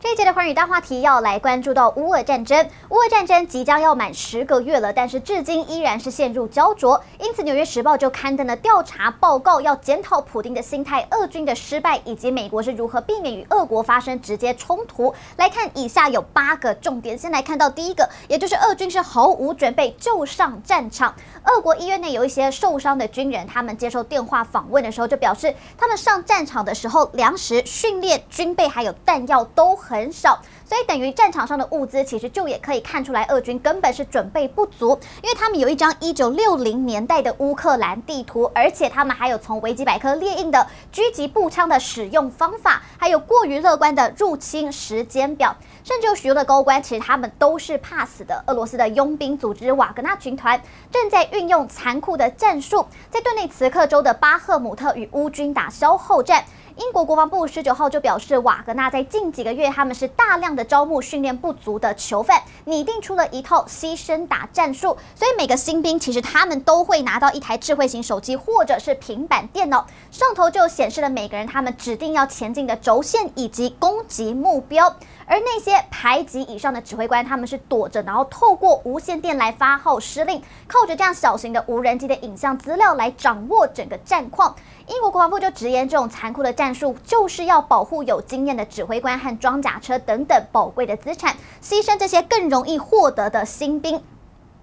这一节的寰宇大话题要来关注到乌俄战争。乌俄战争即将要满十个月了，但是至今依然是陷入胶着。因此，《纽约时报》就刊登了调查报告，要检讨普丁的心态、俄军的失败，以及美国是如何避免与俄国发生直接冲突。来看以下有八个重点。先来看到第一个，也就是俄军是毫无准备就上战场。俄国医院内有一些受伤的军人，他们接受电话访问的时候就表示，他们上战场的时候，粮食、训练、军备还有弹药都很少，所以等于战场上的物资其实就也可以看出来，俄军根本是准备不足，因为他们有一张一九六零年代的乌克兰地图，而且他们还有从维基百科列印的狙击步枪的使用方法，还有过于乐观的入侵时间表，甚至有许多的高官其实他们都是怕死的。俄罗斯的佣兵组织瓦格纳军团正在运用残酷的战术，在顿内茨克州的巴赫姆特与乌军打消耗战。英国国防部十九号就表示，瓦格纳在近几个月，他们是大量的招募训练不足的囚犯，拟定出了一套牺牲打战术。所以每个新兵其实他们都会拿到一台智慧型手机或者是平板电脑，上头就显示了每个人他们指定要前进的轴线以及攻击目标。而那些排级以上的指挥官，他们是躲着，然后透过无线电来发号施令，靠着这样小型的无人机的影像资料来掌握整个战况。英国国防部就直言，这种残酷的战战术就是要保护有经验的指挥官和装甲车等等宝贵的资产，牺牲这些更容易获得的新兵。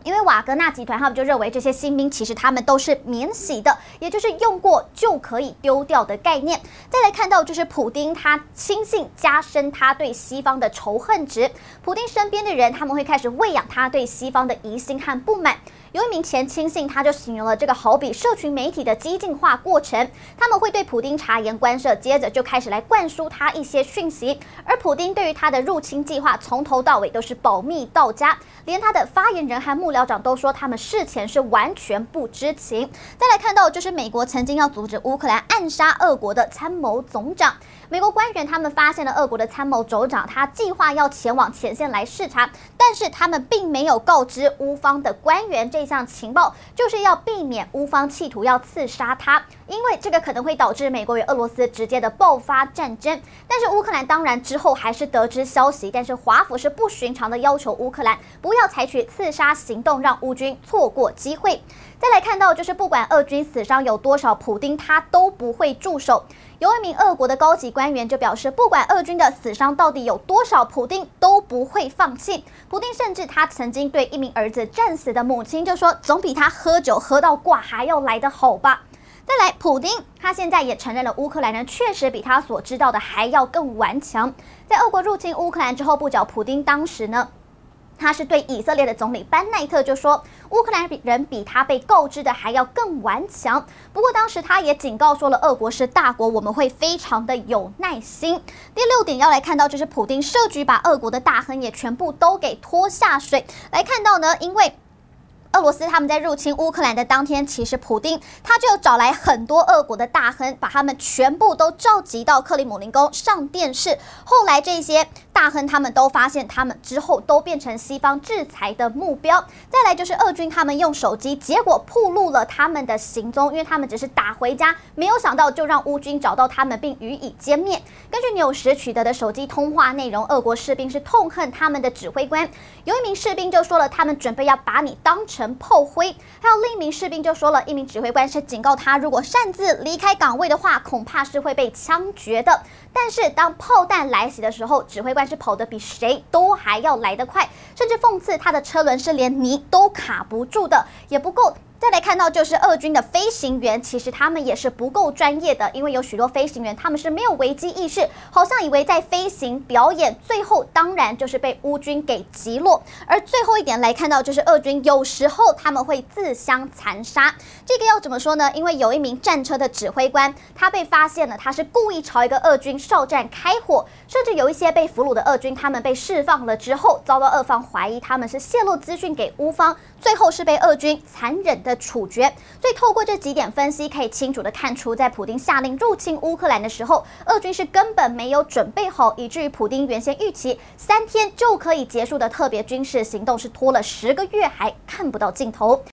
因为瓦格纳集团他们就认为这些新兵其实他们都是免洗的，也就是用过就可以丢掉的概念。再来看到就是普丁他轻信加深他对西方的仇恨值，普丁身边的人他们会开始喂养他对西方的疑心和不满。有一名前亲信，他就形容了这个好比社群媒体的激进化过程，他们会对普丁察言观色，接着就开始来灌输他一些讯息，而普丁对于他的入侵计划从头到尾都是保密到家，连他的发言人和幕僚长都说他们事前是完全不知情。再来看到就是美国曾经要阻止乌克兰暗杀俄国的参谋总长。美国官员他们发现了俄国的参谋总长，他计划要前往前线来视察，但是他们并没有告知乌方的官员这项情报，就是要避免乌方企图要刺杀他，因为这个可能会导致美国与俄罗斯直接的爆发战争。但是乌克兰当然之后还是得知消息，但是华府是不寻常的要求乌克兰不要采取刺杀行动，让乌军错过机会。再来看到就是不管俄军死伤有多少，普丁他都不会驻守。有一名俄国的高级官员就表示，不管俄军的死伤到底有多少，普丁都不会放弃。普丁甚至他曾经对一名儿子战死的母亲就说：“总比他喝酒喝到挂还要来得好吧。”再来，普丁他现在也承认了，乌克兰人确实比他所知道的还要更顽强。在俄国入侵乌克兰之后不久，普丁当时呢，他是对以色列的总理班奈特就说，乌克兰比人比他被告知的还要更顽强。不过当时他也警告说了，俄国是大国，我们会非常的有耐心。第六点要来看到，就是普丁设局把俄国的大亨也全部都给拖下水。来看到呢，因为。俄罗斯他们在入侵乌克兰的当天，其实普丁他就找来很多俄国的大亨，把他们全部都召集到克里姆林宫上电视。后来这些大亨他们都发现，他们之后都变成西方制裁的目标。再来就是俄军他们用手机，结果暴露了他们的行踪，因为他们只是打回家，没有想到就让乌军找到他们并予以歼灭。根据纽时取得的手机通话内容，俄国士兵是痛恨他们的指挥官，有一名士兵就说了，他们准备要把你当成。炮灰，还有另一名士兵就说了，一名指挥官是警告他，如果擅自离开岗位的话，恐怕是会被枪决的。但是当炮弹来袭的时候，指挥官是跑得比谁都还要来得快，甚至讽刺他的车轮是连泥都卡不住的，也不够。再来看到，就是俄军的飞行员，其实他们也是不够专业的，因为有许多飞行员他们是没有危机意识，好像以为在飞行表演，最后当然就是被乌军给击落。而最后一点来看到，就是俄军有时候他们会自相残杀，这个要怎么说呢？因为有一名战车的指挥官，他被发现了，他是故意朝一个俄军哨站开火，甚至有一些被俘虏的俄军，他们被释放了之后，遭到俄方怀疑他们是泄露资讯给乌方，最后是被俄军残忍的处决，所以透过这几点分析，可以清楚的看出，在普丁下令入侵乌克兰的时候，俄军是根本没有准备好，以至于普丁原先预期三天就可以结束的特别军事行动，是拖了十个月还看不到尽头。